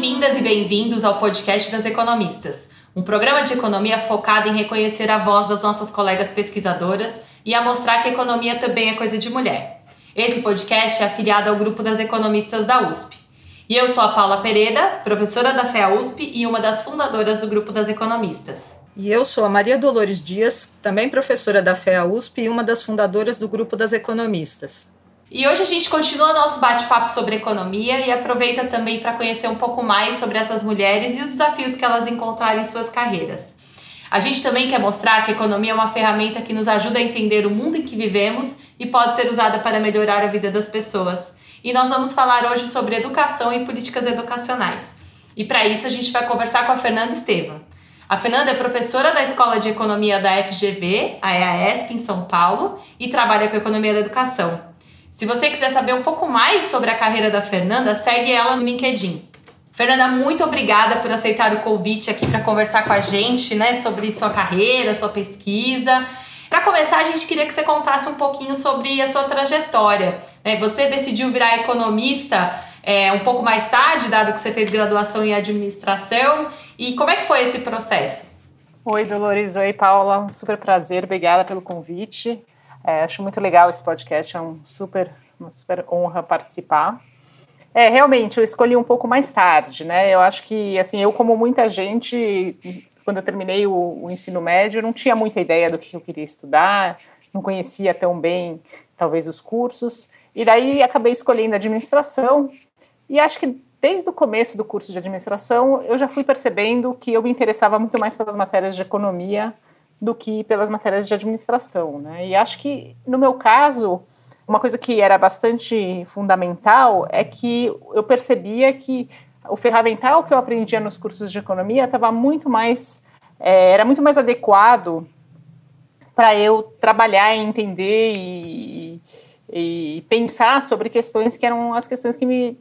Bem-vindas e bem-vindos ao podcast das economistas, um programa de economia focado em reconhecer a voz das nossas colegas pesquisadoras e a mostrar que a economia também é coisa de mulher. Esse podcast é afiliado ao grupo das economistas da USP. E eu sou a Paula Pereira, professora da FEA USP e uma das fundadoras do grupo das economistas. E eu sou a Maria Dolores Dias, também professora da FEA USP e uma das fundadoras do grupo das economistas. E hoje a gente continua nosso bate-papo sobre economia e aproveita também para conhecer um pouco mais sobre essas mulheres e os desafios que elas encontraram em suas carreiras. A gente também quer mostrar que a economia é uma ferramenta que nos ajuda a entender o mundo em que vivemos e pode ser usada para melhorar a vida das pessoas. E nós vamos falar hoje sobre educação e políticas educacionais. E para isso a gente vai conversar com a Fernanda Estevam. A Fernanda é professora da Escola de Economia da FGV, a EASP, em São Paulo, e trabalha com Economia da Educação. Se você quiser saber um pouco mais sobre a carreira da Fernanda, segue ela no LinkedIn. Fernanda, muito obrigada por aceitar o convite aqui para conversar com a gente, né, sobre sua carreira, sua pesquisa. Para começar, a gente queria que você contasse um pouquinho sobre a sua trajetória. Né? Você decidiu virar economista é, um pouco mais tarde, dado que você fez graduação em administração. E como é que foi esse processo? Oi, Dolores. Oi, Paula. Um super prazer. Obrigada pelo convite. É, acho muito legal esse podcast, é um super, uma super honra participar. É, realmente, eu escolhi um pouco mais tarde, né? Eu acho que, assim, eu como muita gente, quando eu terminei o, o ensino médio, não tinha muita ideia do que eu queria estudar, não conhecia tão bem, talvez, os cursos. E daí acabei escolhendo administração. E acho que desde o começo do curso de administração, eu já fui percebendo que eu me interessava muito mais pelas matérias de economia do que pelas matérias de administração. Né? E acho que, no meu caso, uma coisa que era bastante fundamental é que eu percebia que o ferramental que eu aprendia nos cursos de economia estava muito mais é, era muito mais adequado para eu trabalhar e entender e, e, pensar sobre questões que eram as questões que me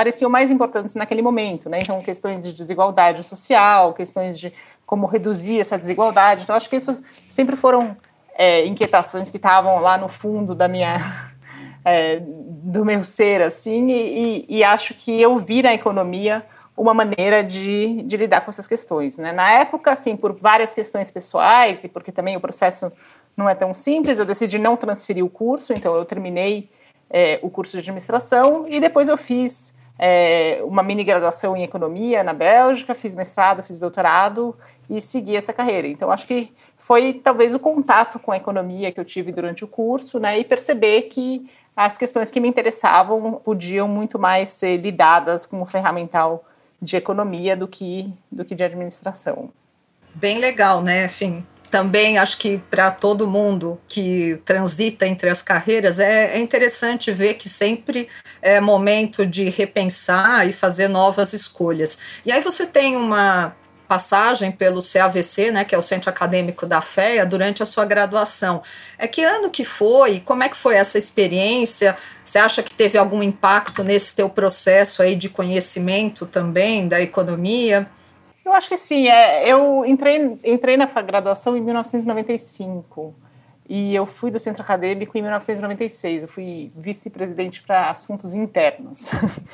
pareciam mais importantes naquele momento, né? Então, questões de desigualdade social, questões de como reduzir essa desigualdade. Então, acho que isso sempre foram é, inquietações que estavam lá no fundo da minha é, do meu ser, assim, e, e, acho que eu vi na economia uma maneira de, de lidar com essas questões. Né? Na época, assim, por várias questões pessoais e porque também o processo não é tão simples, eu decidi não transferir o curso, então eu terminei é, o curso de administração e depois eu fiz é, uma mini graduação em economia na Bélgica, fiz mestrado, fiz doutorado e segui essa carreira. Então, acho que foi talvez o contato com a economia que eu tive durante o curso, né, e perceber que as questões que me interessavam podiam muito mais ser lidadas como ferramental de economia do que, do que de administração. Bem legal, né? Enfim, também acho que para todo mundo que transita entre as carreiras é, é, interessante ver que sempre é momento de repensar e fazer novas escolhas. E aí você tem uma passagem pelo CAVC, né, que é o Centro Acadêmico da FEA, durante a sua graduação. É que ano que foi? Como é que foi essa experiência? Você acha que teve algum impacto nesse teu processo aí de conhecimento também da economia? Eu acho que sim. É, eu entrei, entrei na graduação em 1995 e eu fui do centro acadêmico em 1996. Eu fui vice-presidente para assuntos internos.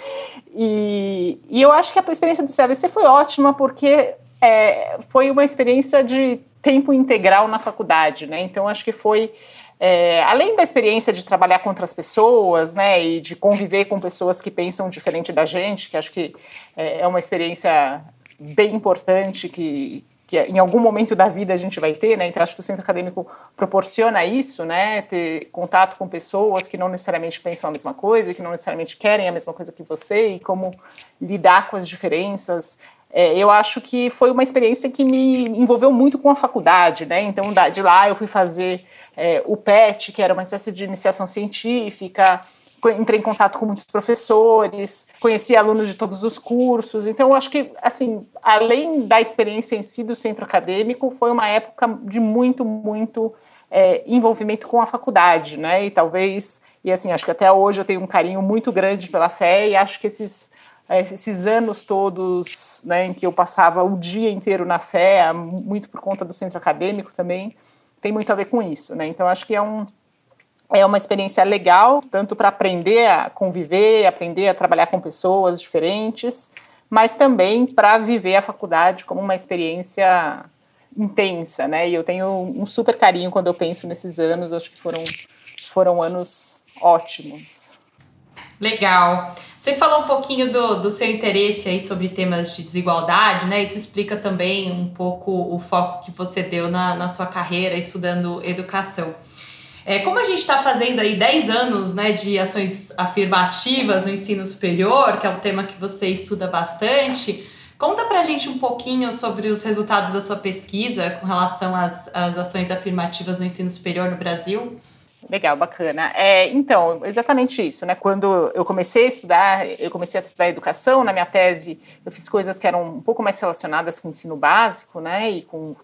e, e, eu acho que a experiência do CAVC foi ótima porque é, foi uma experiência de tempo integral na faculdade, né? Então acho que foi é, além da experiência de trabalhar com outras pessoas, né, e de conviver com pessoas que pensam diferente da gente, que acho que é, é uma experiência bem importante que, que em algum momento da vida a gente vai ter, né? Então acho que o centro acadêmico proporciona isso, né? Ter contato com pessoas que não necessariamente pensam a mesma coisa, que não necessariamente querem a mesma coisa que você e como lidar com as diferenças. É, eu acho que foi uma experiência que me envolveu muito com a faculdade, né? Então de lá eu fui fazer é, o PET, que era uma espécie de iniciação científica entrei em contato com muitos professores, conheci alunos de todos os cursos. Então, eu acho que, assim, além da experiência em si do centro acadêmico, foi uma época de muito, muito é, envolvimento com a faculdade, né? E talvez, e assim, acho que até hoje eu tenho um carinho muito grande pela fé e acho que esses é, esses anos todos né, em que eu passava o dia inteiro na fé, muito por conta do centro acadêmico também, tem muito a ver com isso, né? Então acho que é um é uma experiência legal, tanto para aprender a conviver, aprender a trabalhar com pessoas diferentes, mas também para viver a faculdade como uma experiência intensa, né? E eu tenho um super carinho quando eu penso nesses anos, acho que foram, foram anos ótimos. Legal. Você falou um pouquinho do, do seu interesse aí sobre temas de desigualdade, né? Isso explica também um pouco o foco que você deu na, na sua carreira estudando educação. É, como a gente está fazendo aí 10 anos né, de ações afirmativas no ensino superior, que é um tema que você estuda bastante, conta para a gente um pouquinho sobre os resultados da sua pesquisa com relação às, às ações afirmativas no ensino superior no Brasil. Legal, bacana. É, então, exatamente isso, né? Quando eu comecei a estudar, eu comecei a estudar educação, na minha tese eu fiz coisas que eram um pouco mais relacionadas com o ensino básico, né? E com,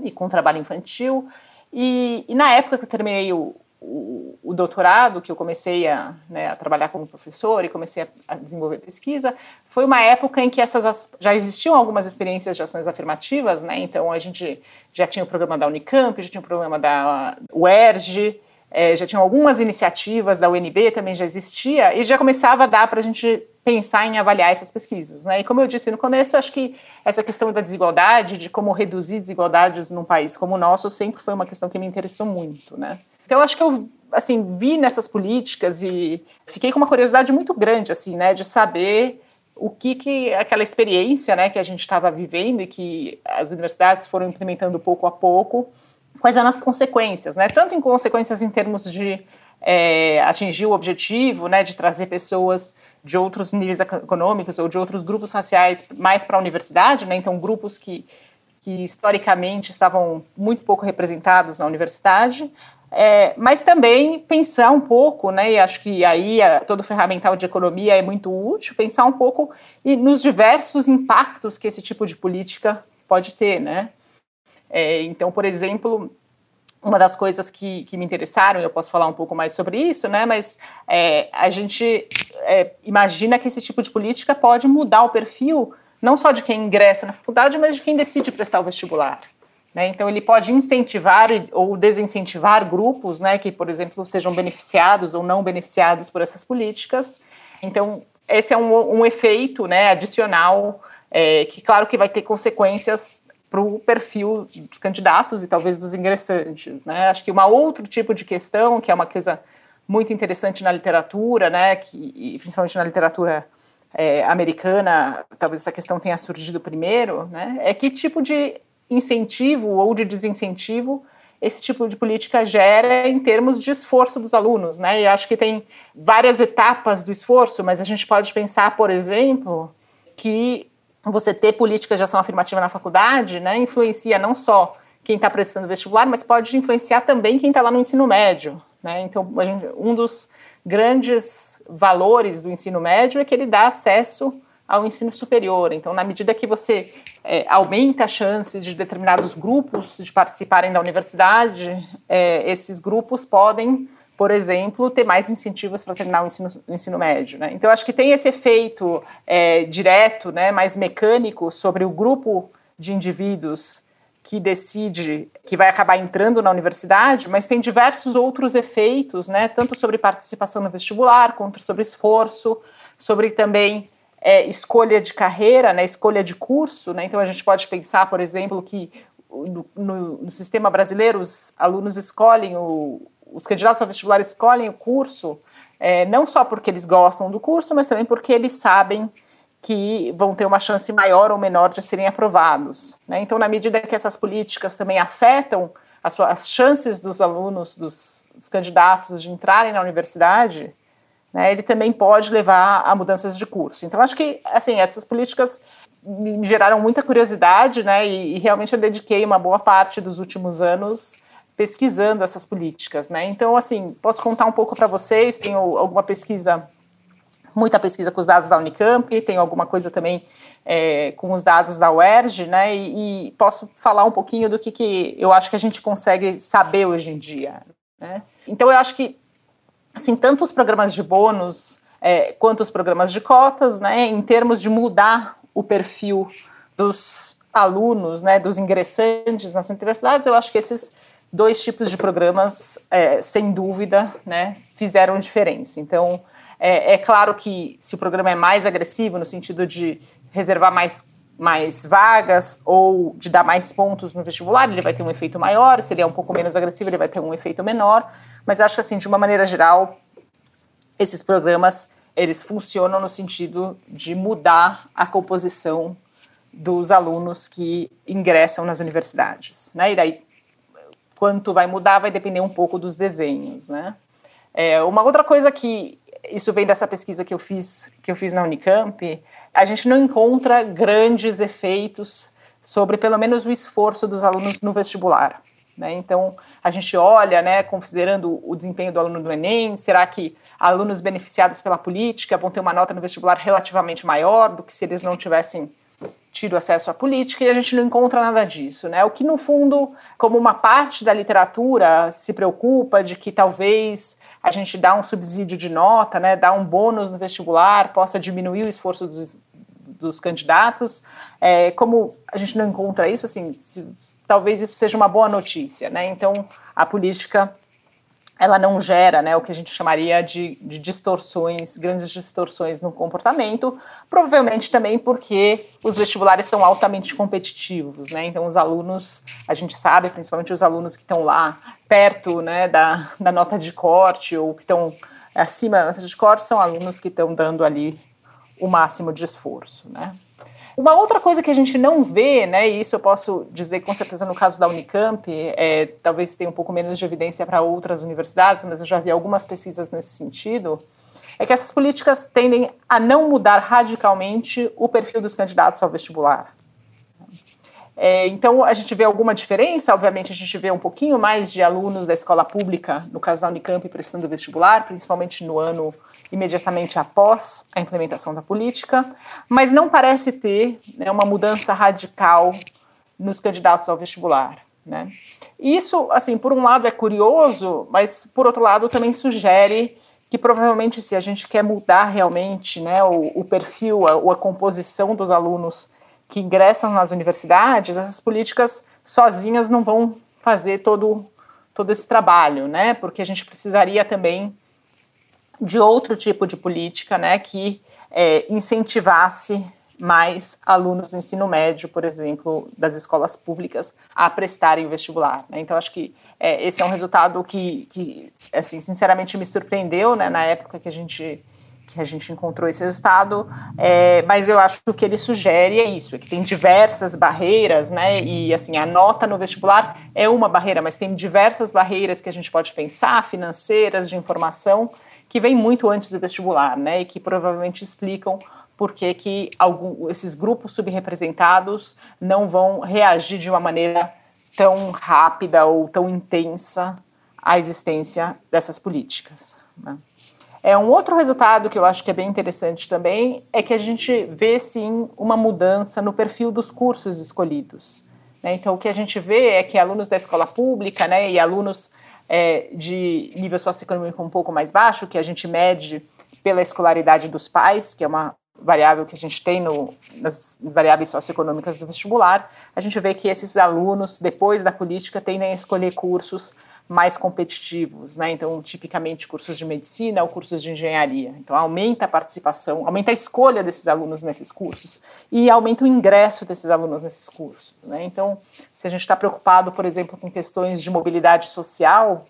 e com o trabalho infantil. E, e na época que eu terminei o, o, o, doutorado, que eu comecei a, né, a, trabalhar como professor e comecei a, a, desenvolver pesquisa, foi uma época em que essas já existiam algumas experiências de ações afirmativas, né? Então a gente já tinha o programa da Unicamp, já tinha o programa da UERJ, é, já tinham algumas iniciativas da UNB, também já existia, e já começava a dar para a gente pensar em avaliar essas pesquisas. Né? E como eu disse no começo, acho que essa questão da desigualdade, de como reduzir desigualdades num país como o nosso, sempre foi uma questão que me interessou muito. Né? Então, acho que eu assim, vi nessas políticas e fiquei com uma curiosidade muito grande assim, né, de saber o que, que aquela experiência né, que a gente estava vivendo e que as universidades foram implementando pouco a pouco, quais eram as consequências, né? Tanto em consequências em termos de é, atingir o objetivo, né, de trazer pessoas de outros níveis econômicos ou de outros grupos raciais mais para a universidade, né? Então grupos que que historicamente estavam muito pouco representados na universidade, é, mas também pensar um pouco, né, e acho que aí a, todo o ferramental de economia é muito útil, pensar um pouco e nos diversos impactos que esse tipo de política pode ter, né? É, então, por exemplo, uma das coisas que, que me interessaram, eu posso falar um pouco mais sobre isso, né? Mas é, a gente é, imagina que esse tipo de política pode mudar o perfil não só de quem ingressa na faculdade, mas de quem decide prestar o vestibular. Né? Então, ele pode incentivar ou desincentivar grupos, né, que, por exemplo, sejam beneficiados ou não beneficiados por essas políticas. Então, esse é um, um efeito, né, adicional é, que, claro, que vai ter consequências para o perfil dos candidatos e talvez dos ingressantes. Né? Acho que uma outro tipo de questão, que é uma coisa muito interessante na literatura, né, que, principalmente na literatura é, americana, talvez essa questão tenha surgido primeiro, né, é que tipo de incentivo ou de desincentivo esse tipo de política gera em termos de esforço dos alunos, né? E acho que tem várias etapas do esforço, mas a gente pode pensar, por exemplo, que você ter políticas de ação afirmativa na faculdade, né, influencia não só quem está prestando vestibular, mas pode influenciar também quem está lá no ensino médio. Né? Então, gente, um dos grandes valores do ensino médio é que ele dá acesso ao ensino superior. Então, na medida que você é, aumenta a chance de determinados grupos de participarem da universidade, é, esses grupos podem por exemplo, ter mais incentivos para terminar o ensino, o ensino médio. Né? Então, acho que tem esse efeito é, direto, né, mais mecânico, sobre o grupo de indivíduos que decide que vai acabar entrando na universidade, mas tem diversos outros efeitos, né, tanto sobre participação no vestibular, quanto sobre esforço, sobre também é, escolha de carreira, né, escolha de curso. Né? Então, a gente pode pensar, por exemplo, que no, no, no sistema brasileiro os alunos escolhem o os candidatos ao vestibular escolhem o curso é, não só porque eles gostam do curso, mas também porque eles sabem que vão ter uma chance maior ou menor de serem aprovados. Né? Então, na medida que essas políticas também afetam as, suas, as chances dos alunos, dos, dos, candidatos de entrarem na universidade, né, ele também pode levar a mudanças de curso. Então, acho que assim essas políticas me geraram muita curiosidade, né, e, e realmente eu dediquei uma boa parte dos últimos anos pesquisando essas políticas, né? Então, assim, posso contar um pouco para vocês, tenho alguma pesquisa, muita pesquisa com os dados da Unicamp, tenho alguma coisa também é, com os dados da UERJ, né? E, e, posso falar um pouquinho do que, que eu acho que a gente consegue saber hoje em dia, né? Então, eu acho que, assim, tanto os programas de bônus é, quanto os programas de cotas, né? Em termos de mudar o perfil dos alunos, né, dos ingressantes nas universidades, eu acho que esses dois tipos de programas, é, sem dúvida, né, fizeram diferença. Então, é, é, claro que se o programa é mais agressivo, no sentido de reservar mais, mais vagas ou de dar mais pontos no vestibular, ele vai ter um efeito maior. Se ele é um pouco menos agressivo, ele vai ter um efeito menor. Mas acho que, assim, de uma maneira geral, esses programas eles funcionam no sentido de mudar a composição dos alunos que ingressam nas universidades, né? E daí quanto vai mudar vai depender um pouco dos desenhos, né? É, uma outra coisa que isso vem dessa pesquisa que eu fiz que eu fiz na Unicamp, a gente não encontra grandes efeitos sobre pelo menos o esforço dos alunos no vestibular. Né? Então, a gente olha, né, considerando o desempenho do aluno do Enem, será que alunos beneficiados pela política vão ter uma nota no vestibular relativamente maior do que se eles não tivessem tido acesso à política e a gente não encontra nada disso, né? O que no fundo, como uma parte da literatura se preocupa de que talvez a gente dá um subsídio de nota, né, dá um bônus no vestibular, possa diminuir o esforço dos, dos candidatos. É, como a gente não encontra isso, assim, se, talvez isso seja uma boa notícia, né? Então a política ela não gera né, o que a gente chamaria de, de, distorções, grandes distorções no comportamento, provavelmente também porque os vestibulares são altamente competitivos, né? Então os alunos, a gente sabe, principalmente os alunos que estão lá perto né, da, da nota de corte ou que estão acima da nota de corte, são alunos que estão dando ali o máximo de esforço, né? Uma outra coisa que a gente não vê, né, e isso eu posso dizer com certeza no caso da Unicamp, é, talvez tenha um pouco menos de evidência para outras universidades, mas eu já vi algumas pesquisas nesse sentido, é que essas políticas tendem a não mudar radicalmente o perfil dos candidatos ao vestibular. É, então, a gente vê alguma diferença, obviamente, a gente vê um pouquinho mais de alunos da escola pública, no caso da Unicamp, prestando vestibular, principalmente no ano imediatamente após a implementação da política, mas não parece ter né, uma mudança radical nos candidatos ao vestibular. Né? Isso, assim, por um lado é curioso, mas por outro lado também sugere que provavelmente se a gente quer mudar realmente né, o, o perfil a, ou a composição dos alunos que ingressam nas universidades, essas políticas sozinhas não vão fazer todo, todo esse trabalho, né? Porque a gente precisaria também de outro tipo de política, né, que é, incentivasse mais alunos do ensino médio, por exemplo, das escolas públicas, a prestarem vestibular. Né? Então, acho que é, esse é um resultado que, que, assim, sinceramente me surpreendeu, né, na época que a gente que a gente encontrou esse resultado, é, mas eu acho que o que ele sugere é isso, é que tem diversas barreiras, né, e assim, a nota no vestibular é uma barreira, mas tem diversas barreiras que a gente pode pensar, financeiras, de informação, que vem muito antes do vestibular, né, e que provavelmente explicam por que, que algum, esses grupos subrepresentados não vão reagir de uma maneira tão rápida ou tão intensa à existência dessas políticas. Né. É um outro resultado que eu acho que é bem interessante também é que a gente vê sim uma mudança no perfil dos cursos escolhidos. Né? Então o que a gente vê é que alunos da escola pública, né, e alunos é, de nível socioeconômico um pouco mais baixo, que a gente mede pela escolaridade dos pais, que é uma variável que a gente tem no, nas variáveis socioeconômicas do vestibular, a gente vê que esses alunos, depois da política, tendem a escolher cursos mais competitivos, né? Então, tipicamente cursos de medicina ou cursos de engenharia. Então, aumenta a participação, aumenta a escolha desses alunos nesses cursos e aumenta o ingresso desses alunos nesses cursos, né? Então, se a gente está preocupado, por exemplo, com questões de mobilidade social,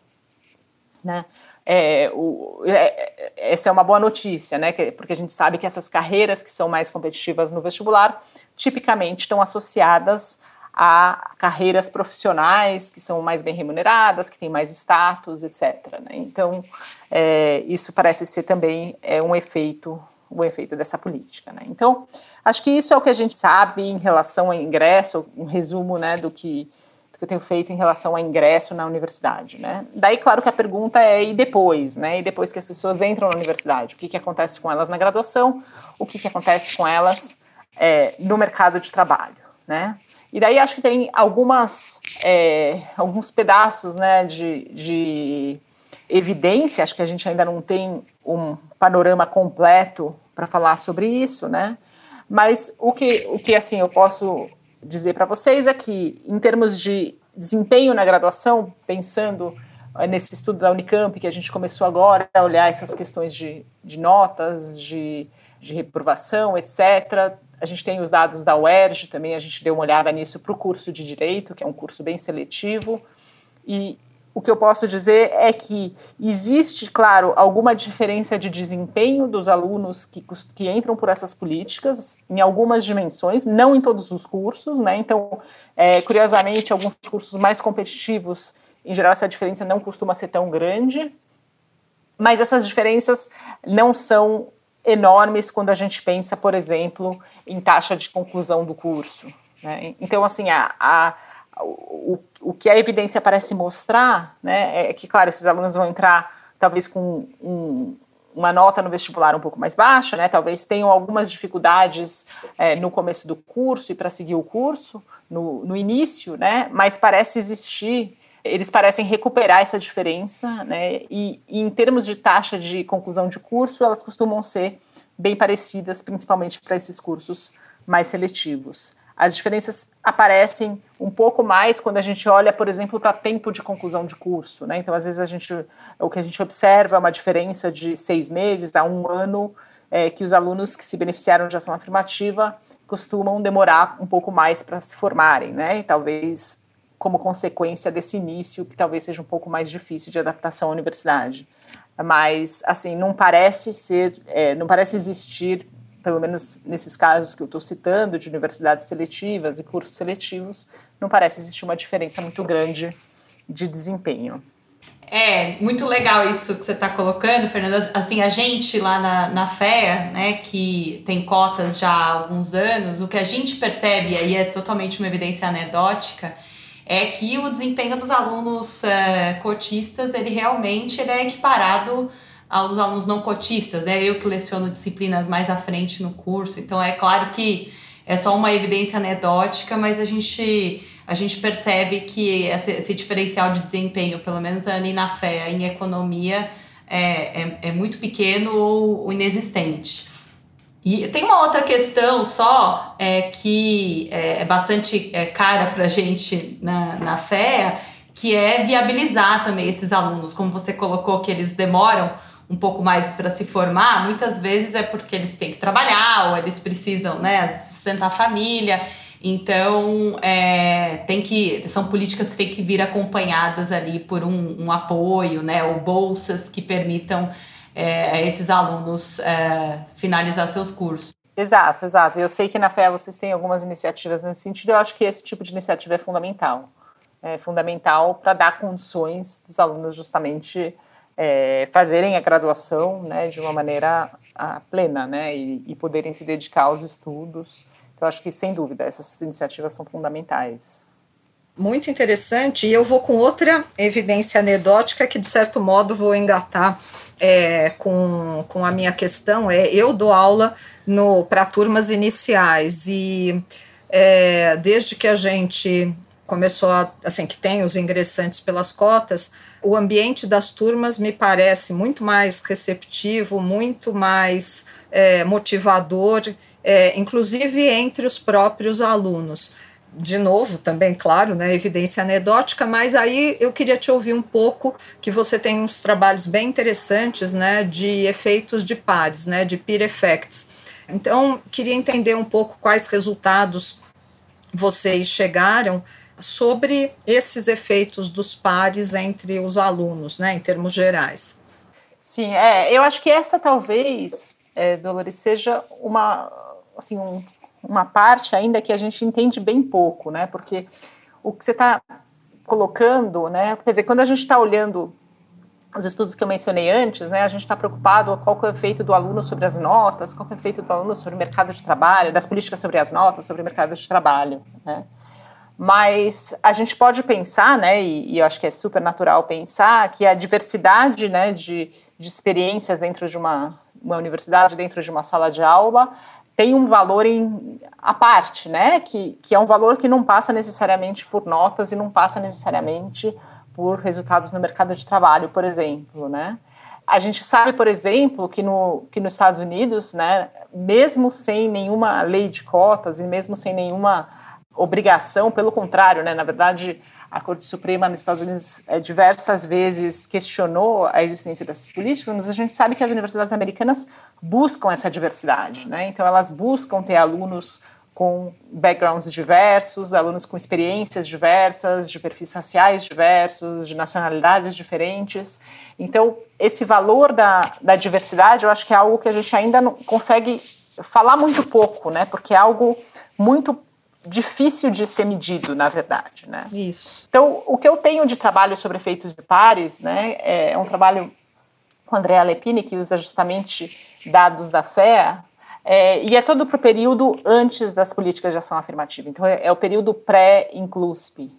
né? É, o, é, essa é uma boa notícia, né? Porque a gente sabe que essas carreiras que são mais competitivas no vestibular tipicamente estão associadas a carreiras profissionais que são mais bem remuneradas, que têm mais status, etc. Né? Então, é, isso parece ser também é, um efeito um efeito dessa política. Né? Então, acho que isso é o que a gente sabe em relação ao ingresso, um resumo né, do, que, que eu tenho feito em relação ao ingresso na universidade. Né? Daí, claro que a pergunta é e depois, né? E depois que as pessoas entram na universidade, o que, que acontece com elas na graduação, o que, que acontece com elas é, no mercado de trabalho, né? E daí acho que tem algumas, é, alguns pedaços né, de, de evidência, acho que a gente ainda não tem um panorama completo para falar sobre isso, né? Mas o que, o que assim eu posso dizer para vocês é que, em termos de desempenho na graduação, pensando é, nesse estudo da Unicamp, que a gente começou agora a olhar essas questões de, de notas, de, de reprovação, etc., a gente tem os dados da UERJ também, a gente deu uma olhada nisso para o curso de Direito, que é um curso bem seletivo. E o que eu posso dizer é que existe, claro, alguma diferença de desempenho dos alunos que, que entram por essas políticas, em algumas dimensões, não em todos os cursos, né? Então, é, curiosamente, alguns cursos mais competitivos, em geral, essa diferença não costuma ser tão grande, mas essas diferenças não são enormes quando a gente pensa, por exemplo, em taxa de conclusão do curso. Né? Então, assim, a, a o, o que a evidência parece mostrar né, é que, claro, esses alunos vão entrar talvez com um, uma nota no vestibular um pouco mais baixa, né, talvez tenham algumas dificuldades é, no começo do curso e para seguir o curso, no, no início, né, mas parece existir eles parecem recuperar essa diferença, né? E, e, em termos de taxa de conclusão de curso, elas costumam ser bem parecidas, principalmente para esses cursos mais seletivos. As diferenças aparecem um pouco mais quando a gente olha, por exemplo, para tempo de conclusão de curso, né? Então, às vezes a gente, o que a gente observa é uma diferença de seis meses a um ano é, que os alunos que se beneficiaram de ação afirmativa costumam demorar um pouco mais para se formarem, né? E talvez como consequência desse início, que talvez seja um pouco mais difícil de adaptação à universidade. Mas, assim, não parece ser, é, não parece existir, pelo menos nesses casos que eu estou citando, de universidades seletivas e cursos seletivos, não parece existir uma diferença muito grande de desempenho. É, muito legal isso que você está colocando, Fernanda. Assim, a gente lá na, na FEA, né, que tem cotas já há alguns anos, o que a gente percebe, aí é totalmente uma evidência anedótica, é que o desempenho dos alunos é, cotistas, ele realmente ele é equiparado aos alunos não cotistas. É eu que leciono disciplinas mais à frente no curso, então é claro que é só uma evidência anedótica, mas a gente, a gente percebe que esse, esse diferencial de desempenho, pelo menos ali na fé, em economia, é, é, é muito pequeno ou inexistente. E tem uma outra questão só é, que é, é bastante é, cara para a gente na, na fé, que é viabilizar também esses alunos. Como você colocou, que eles demoram um pouco mais para se formar, muitas vezes é porque eles têm que trabalhar ou eles precisam né, sustentar a família. Então, é, tem que são políticas que têm que vir acompanhadas ali por um, um apoio, né, ou bolsas que permitam é, esses alunos é, finalizar seus cursos. Exato, exato. Eu sei que na FEA vocês têm algumas iniciativas nesse sentido. Eu acho que esse tipo de iniciativa é fundamental. É fundamental para dar condições dos alunos justamente é, fazerem a graduação né, de uma maneira a, plena né, e, e poderem se dedicar aos estudos. Então, acho que, sem dúvida, essas iniciativas são fundamentais muito interessante. E eu vou com outra evidência anedótica que, de certo modo, vou engatar é, com, com a minha questão é eu dou aula para turmas iniciais e é, desde que a gente começou a, assim que tem os ingressantes pelas cotas o ambiente das turmas me parece muito mais receptivo muito mais é, motivador é, inclusive entre os próprios alunos de novo, também, claro, né, evidência anedótica, mas aí eu queria te ouvir um pouco, que você tem uns trabalhos bem interessantes, né, de efeitos de pares, né, de peer effects. Então, queria entender um pouco quais resultados vocês chegaram sobre esses efeitos dos pares entre os alunos, né, em termos gerais. Sim, é, eu acho que essa talvez, é, Dolores, seja uma, assim, um uma parte ainda que a gente entende bem pouco, né? Porque o que você está colocando, né? Quer dizer, quando a gente está olhando os estudos que eu mencionei antes, né? A gente está preocupado qual é o efeito do aluno sobre as notas, qual é o efeito do aluno sobre o mercado de trabalho, das políticas sobre as notas, sobre o mercado de trabalho, né? Mas a gente pode pensar, né? E, e eu acho que é super natural pensar que a diversidade, né? De, de experiências dentro de uma, uma universidade, dentro de uma sala de aula, tem um valor em, à parte, né? Que, que é um valor que não passa necessariamente por notas e não passa necessariamente por resultados no mercado de trabalho, por exemplo, né? A gente sabe, por exemplo, que, no, que nos Estados Unidos, né, mesmo sem nenhuma lei de cotas e mesmo sem nenhuma obrigação, pelo contrário, né, na verdade, a Corte Suprema nos Estados Unidos é, diversas vezes questionou a existência dessas políticas, mas a gente sabe que as universidades americanas buscam essa diversidade, né? Então elas buscam ter alunos com backgrounds diversos, alunos com experiências diversas, de perfis raciais diversos, de nacionalidades diferentes. Então, esse valor da, da diversidade, eu acho que é algo que a gente ainda não consegue falar muito pouco, né? Porque é algo muito difícil de ser medido, na verdade, né? Isso. Então, o que eu tenho de trabalho sobre efeitos de pares, né, é um trabalho com a Andrea Lepini, que usa justamente dados da FEA, é, e é todo para o período antes das políticas de ação afirmativa. Então, é, é o período pré-incluspe.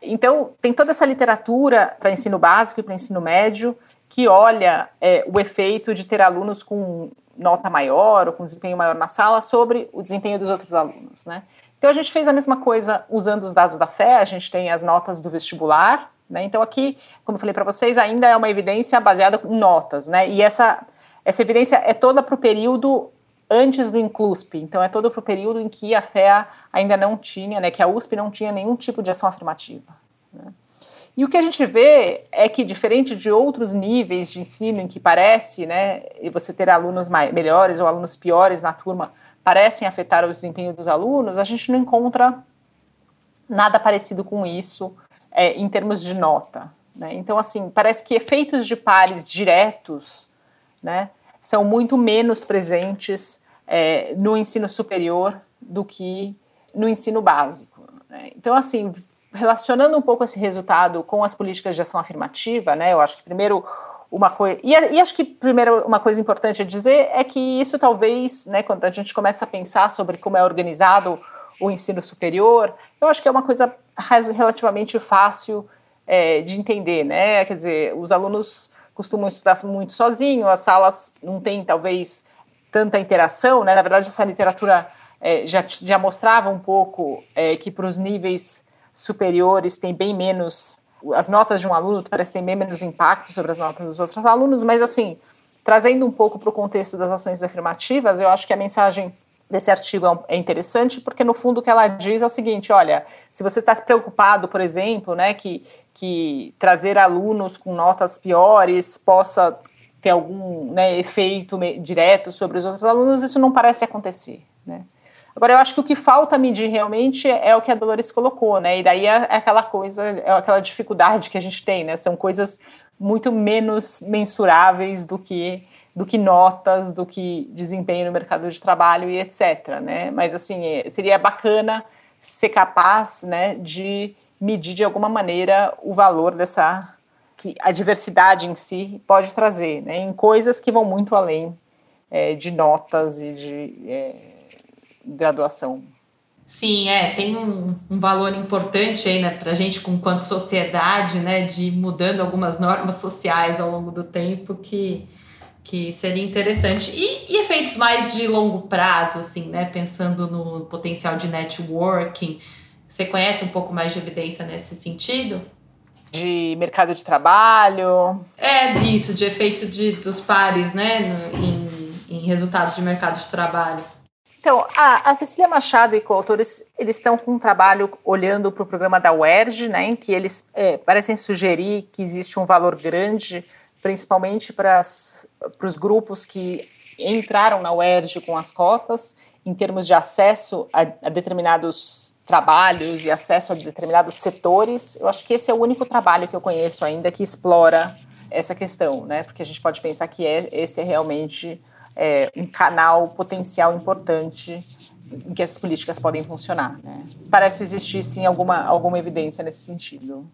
Então, tem toda essa literatura para ensino básico e para ensino médio que olha é, o efeito de ter alunos com nota maior ou com desempenho maior na sala sobre o desempenho dos outros alunos, né? Então a gente fez a mesma coisa usando os dados da fé, a gente tem as notas do vestibular, né? Então aqui, como eu falei para vocês, ainda é uma evidência baseada em notas, né? E essa, essa evidência é toda para o período antes do Inclusp, então é todo para o período em que a FEA ainda não tinha, né, que a USP não tinha nenhum tipo de ação afirmativa. Né? E o que a gente vê é que, diferente de outros níveis de ensino em que parece, né, você ter alunos melhores ou alunos piores na turma, parecem afetar o desempenho dos alunos, a gente não encontra nada parecido com isso é, em termos de nota. Né? Então, assim, parece que efeitos de pares diretos né, são muito menos presentes é, no ensino superior do que no ensino básico. Né? Então, assim, relacionando um pouco esse resultado com as políticas de ação afirmativa, né, eu acho que primeiro uma coisa. E, e, acho que, primeiro, uma coisa importante a dizer é que isso talvez, né, quando a gente começa a pensar sobre como é organizado o ensino superior, eu acho que é uma coisa relativamente fácil é, de entender, né? Quer dizer, os alunos costumam estudar muito sozinhos, as salas não têm, talvez, tanta interação, né? Na verdade, essa literatura é, já, já mostrava um pouco é, que para os níveis superiores tem bem menos as notas de um aluno parece ter menos impacto sobre as notas dos outros alunos, mas assim, trazendo um pouco para o contexto das ações afirmativas, eu acho que a mensagem desse artigo é, é interessante porque no fundo o que ela diz é o seguinte, olha, se você está preocupado, por exemplo, né, que, que trazer alunos com notas piores possa ter algum né, efeito direto sobre os outros alunos, isso não parece acontecer, né? Agora, eu acho que o que falta medir realmente é o que a Dolores colocou, né? E daí é, é aquela coisa, é aquela dificuldade que a gente tem, né? São coisas muito menos mensuráveis do que do que notas, do que desempenho no mercado de trabalho e etc, né? Mas assim, é, seria bacana ser capaz, né, de medir de alguma maneira o valor dessa que a diversidade em si pode trazer, né, em coisas que vão muito além é, de notas e de é, graduação. Sim, é, tem um, um valor importante aí, né, para a gente, enquanto sociedade, né, de mudando algumas normas sociais ao longo do tempo que, que seria interessante. E, e efeitos mais de longo prazo, assim, né, pensando no potencial de networking, você conhece um pouco mais de evidência nesse sentido? De mercado de trabalho? É, isso, de efeito de, dos pares, né, em, em resultados de mercado de trabalho. Então, a, a Cecília Machado e coautores, eles estão com um trabalho olhando para o programa da UERJ, né, em que eles é, parecem sugerir que existe um valor grande, principalmente para os grupos que entraram na UERJ com as cotas, em termos de acesso a, a determinados trabalhos e acesso a determinados setores. Eu acho que esse é o único trabalho que eu conheço ainda que explora essa questão, né? Porque a gente pode pensar que é, esse é realmente é, um canal potencial importante em que essas políticas podem funcionar. Né? Parece existir, sim, alguma, alguma evidência nesse sentido.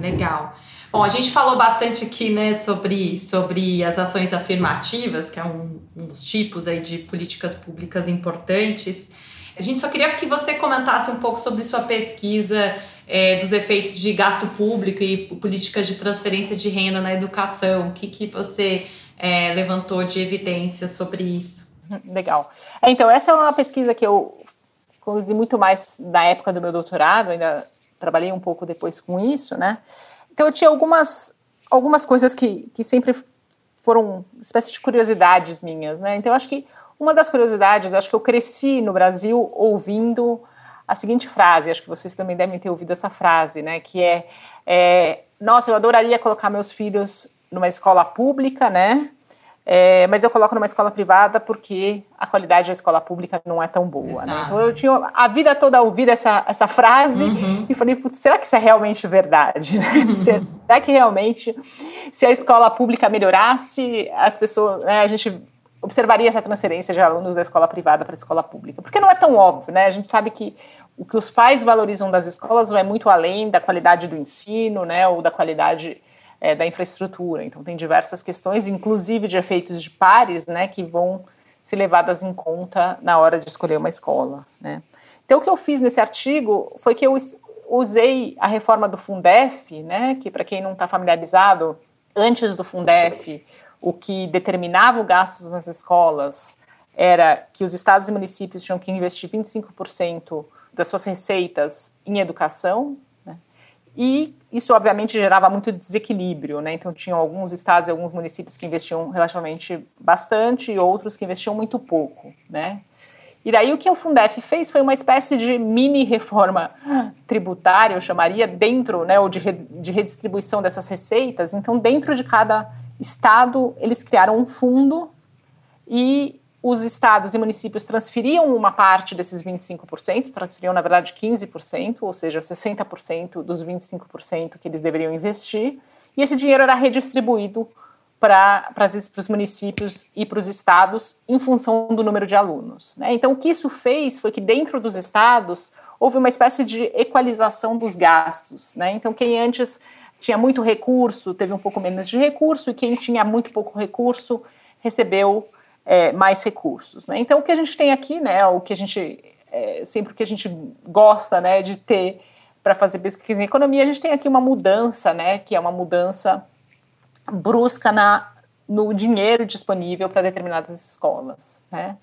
Legal. Bom, a gente falou bastante aqui, né, sobre, sobre as ações afirmativas, que é um, um dos tipos aí de políticas públicas importantes. A gente só queria que você comentasse um pouco sobre sua pesquisa é, dos efeitos de gasto público e políticas de transferência de renda na educação. O que, que você é, levantou de evidência sobre isso. Legal. É, então, essa é uma pesquisa que eu conduzi muito mais na época do meu doutorado, ainda trabalhei um pouco depois com isso, né? Então, eu tinha algumas, algumas coisas que, que sempre foram espécie de curiosidades minhas, né? Então, eu acho que uma das curiosidades, acho que eu cresci no Brasil ouvindo a seguinte frase, acho que vocês também devem ter ouvido essa frase, né, que é, é nossa, eu adoraria colocar meus filhos numa escola pública, né, é, mas eu coloco numa escola privada porque a qualidade da escola pública não é tão boa. Né? Então eu tinha a vida toda ouvido essa, essa frase uhum. e falei, será que isso é realmente verdade? Uhum. será que realmente, se a escola pública melhorasse, as pessoas, né, a gente observaria essa transferência de alunos da escola privada para a escola pública? Porque não é tão óbvio, né? A gente sabe que o que os pais valorizam das escolas vai muito além da qualidade do ensino, né, ou da qualidade é, da infraestrutura. Então, tem diversas questões, inclusive de efeitos de pares, né, que vão ser levadas em conta na hora de escolher uma escola. Né. Então, o que eu fiz nesse artigo foi que eu usei a reforma do Fundef, né, que para quem não está familiarizado, antes do Fundef, o que determinava os gastos nas escolas era que os estados e municípios tinham que investir 25% das suas receitas em educação, e isso, obviamente, gerava muito desequilíbrio, né? Então, tinham alguns estados e alguns municípios que investiam relativamente bastante e outros que investiam muito pouco, né? E daí o que o Fundef fez foi uma espécie de mini reforma tributária, eu chamaria, dentro, né, ou de, de redistribuição dessas receitas. Então, dentro de cada estado, eles criaram um fundo e os estados e municípios transferiam uma parte desses 25%, transferiam, na verdade, 15%, ou seja, 60% dos 25% que eles deveriam investir, e esse dinheiro era redistribuído para os municípios e para os estados em função do número de alunos. Né? Então, o que isso fez foi que, dentro dos estados, houve uma espécie de equalização dos gastos. Né? Então, quem antes tinha muito recurso teve um pouco menos de recurso, e quem tinha muito pouco recurso recebeu é, mais recursos. Né? Então, o que a gente tem aqui, né, o que a gente, é, sempre que a gente gosta né, de ter para fazer pesquisa em economia, a gente tem aqui uma mudança, né, que é uma mudança brusca na, no dinheiro disponível para determinadas escolas. Né?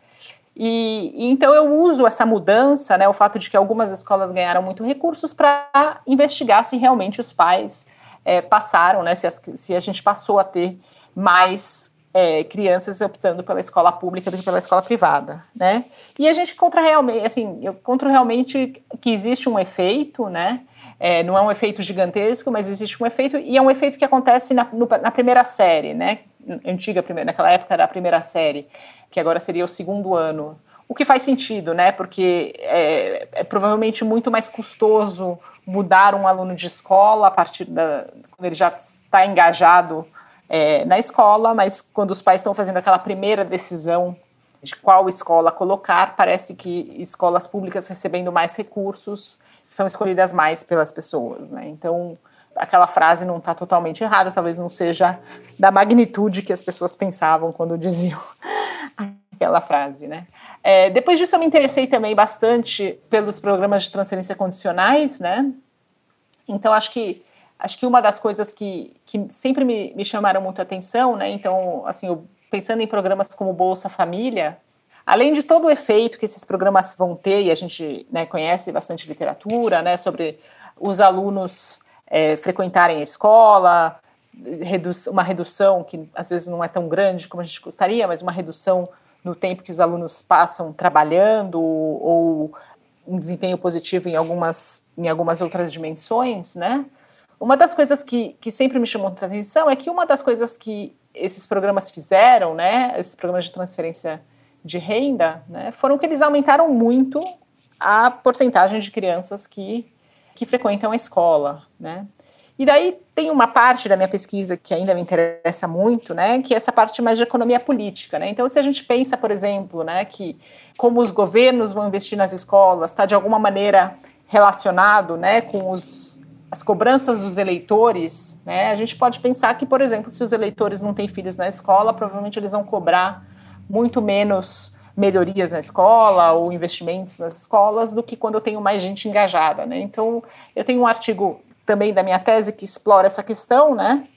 E, e, então eu uso essa mudança, né, o fato de que algumas escolas ganharam muito recursos para investigar se realmente os pais é, passaram, né, se, as, se a gente passou a ter mais é, crianças optando pela escola pública do que pela escola privada, né? E a gente encontra realmente, assim, eu encontro realmente que existe um efeito, né? É, não é um efeito gigantesco, mas existe um efeito e é um efeito que acontece na, no, na primeira série, né? Antiga primeira, naquela época era a primeira série, que agora seria o segundo ano. O que faz sentido, né? Porque é, é provavelmente muito mais custoso mudar um aluno de escola a partir da quando ele já está engajado é, na escola, mas quando os pais estão fazendo aquela primeira decisão de qual escola colocar, parece que escolas públicas recebendo mais recursos são escolhidas mais pelas pessoas, né? Então, aquela frase não está totalmente errada, talvez não seja da magnitude que as pessoas pensavam quando diziam aquela frase, né? É, depois disso, eu me interessei também bastante pelos programas de transferência condicionais, né? Então, acho que acho que uma das coisas que, que sempre me, me chamaram muito a atenção, né? Então, assim, eu, pensando em programas como Bolsa Família, além de todo o efeito que esses programas vão ter, e a gente né, conhece bastante literatura, né, sobre os alunos é, frequentarem a escola, uma redução que às vezes não é tão grande como a gente gostaria, mas uma redução no tempo que os alunos passam trabalhando ou um desempenho positivo em algumas, em algumas outras dimensões, né? Uma das coisas que, que sempre me chamou muita atenção é que uma das coisas que esses programas fizeram, né, esses programas de transferência de renda, né, foram que eles aumentaram muito a porcentagem de crianças que, que frequentam a escola, né. E daí tem uma parte da minha pesquisa que ainda me interessa muito, né, que é essa parte mais de economia política, né. Então, se a gente pensa, por exemplo, né, que como os governos vão investir nas escolas, está de alguma maneira relacionado, né, com os as cobranças dos eleitores, né, a gente pode pensar que, por exemplo, se os eleitores não têm filhos na escola, provavelmente eles vão cobrar muito menos melhorias na escola ou investimentos nas escolas do que quando eu tenho mais gente engajada, né? Então, eu tenho um artigo também da minha tese que explora essa questão, né?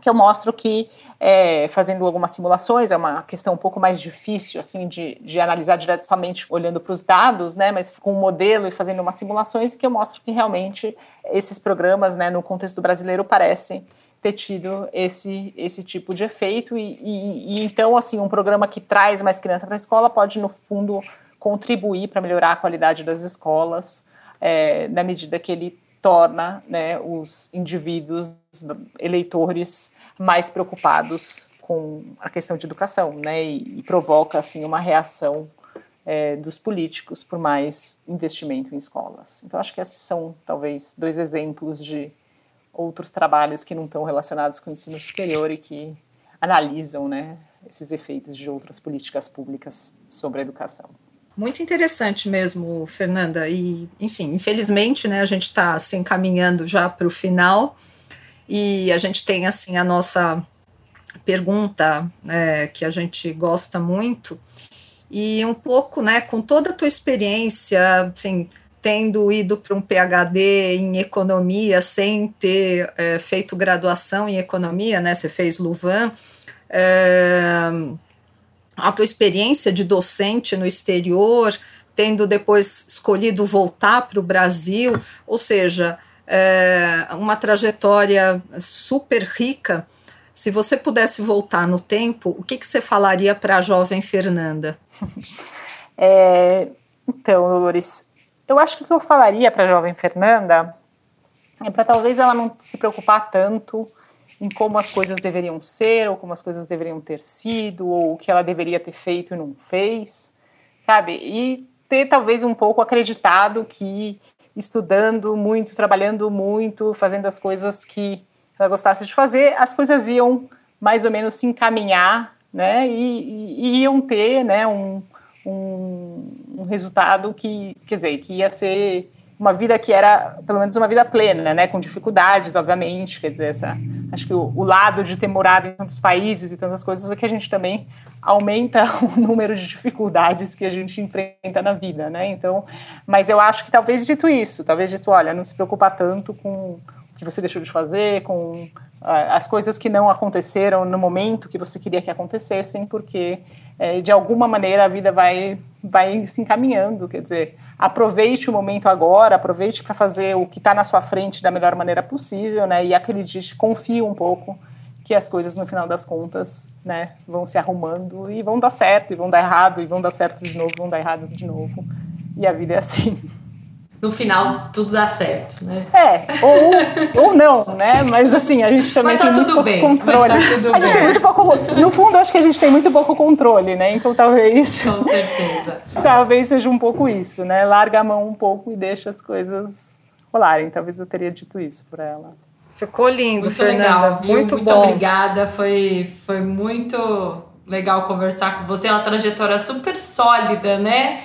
Que eu mostro que, é, fazendo algumas simulações, é uma questão um pouco mais difícil, assim, de, de analisar diretamente olhando para os dados, né, mas com um modelo e fazendo umas simulações, que eu mostro que realmente esses programas, né, no contexto brasileiro, parecem ter tido esse, esse tipo de efeito. E, e, e então, assim, um programa que traz mais criança para a escola pode, no fundo, contribuir para melhorar a qualidade das escolas, é, na medida que ele torna né, os indivíduos, eleitores, mais preocupados com a questão de educação, né, e, e provoca assim uma reação é, dos políticos por mais investimento em escolas. Então acho que esses são talvez dois exemplos de outros trabalhos que não estão relacionados com o ensino superior e que analisam, né, esses efeitos de outras políticas públicas sobre a educação. Muito interessante mesmo, Fernanda. E, enfim, infelizmente, né, a gente está se assim, encaminhando já para o final e a gente tem assim a nossa pergunta é, que a gente gosta muito e um pouco, né, com toda a tua experiência, assim, tendo ido para um PhD em economia sem ter é, feito graduação em economia, né? Você fez Louvain. É, a tua experiência de docente no exterior, tendo depois escolhido voltar para o Brasil, ou seja, é, uma trajetória super rica. Se você pudesse voltar no tempo, o que, que você falaria para a jovem Fernanda? É, então, Dolores, eu acho que o que eu falaria para a jovem Fernanda é para talvez ela não se preocupar tanto em como as coisas deveriam ser, ou como as coisas deveriam ter sido, ou o que ela deveria ter feito e não fez, sabe? E ter talvez um pouco acreditado que estudando muito, trabalhando muito, fazendo as coisas que ela gostasse de fazer, as coisas iam mais ou menos se encaminhar, né? E, e, iam ter, né? Um, um, um resultado que, quer dizer, que ia ser uma vida que era pelo menos uma vida plena, né, com dificuldades, obviamente, quer dizer, essa, acho que o, o, lado de ter morado em tantos países e tantas coisas é que a gente também aumenta o número de dificuldades que a gente enfrenta na vida, né? Então, mas eu acho que talvez dito isso, talvez dito, olha, não se preocupa tanto com o que você deixou de fazer, com as coisas que não aconteceram no momento que você queria que acontecessem, porque é, de alguma maneira a vida vai, vai se encaminhando. Quer dizer, aproveite o momento agora, aproveite para fazer o que está na sua frente da melhor maneira possível, né? E acredite, confie um pouco que as coisas no final das contas, né, vão se arrumando e vão dar certo, e vão dar errado, e vão dar certo de novo, vão dar errado de novo. E a vida é assim no final tudo dá certo, né? É, ou, ou não, né? Mas assim, a gente também tá tem muito pouco bem, controle. Mas tá tudo a gente bem. tem muito pouco, no fundo, acho que a gente tem muito pouco controle, né? Então talvez. Com certeza. talvez seja um pouco isso, né? Larga a mão um pouco e deixa as coisas rolarem. Talvez eu teria dito isso para ela. Ficou lindo, muito Fernanda. Legal, muito, muito bom. obrigada. Foi, foi muito legal conversar com você. É uma trajetória super sólida, né?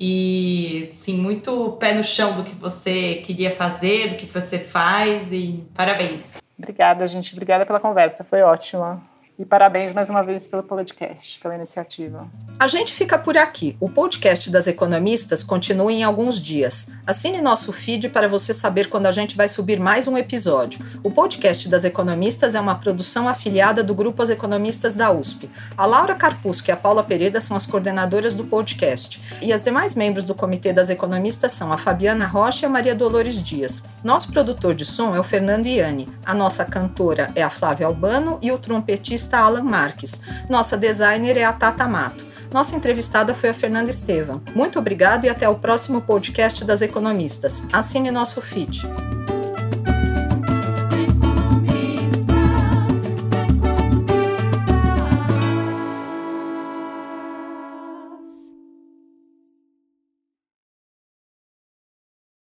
E sim, muito pé no chão do que você queria fazer, do que você faz e parabéns. Obrigada, gente. Obrigada pela conversa. Foi ótima. E parabéns mais uma vez pelo podcast, pela iniciativa. A gente fica por aqui. O podcast das economistas continua em alguns dias. Assine nosso feed para você saber quando a gente vai subir mais um episódio. O podcast das economistas é uma produção afiliada do Grupo As Economistas da USP. A Laura Carpusco e a Paula Pereira são as coordenadoras do podcast. E as demais membros do Comitê das Economistas são a Fabiana Rocha e a Maria Dolores Dias. Nosso produtor de som é o Fernando Iani. A nossa cantora é a Flávia Albano e o trompetista Alan Marques. Nossa designer é a Tata Mato. Nossa entrevistada foi a Fernanda Estevam. Muito obrigado e até o próximo podcast das Economistas. Assine nosso feed.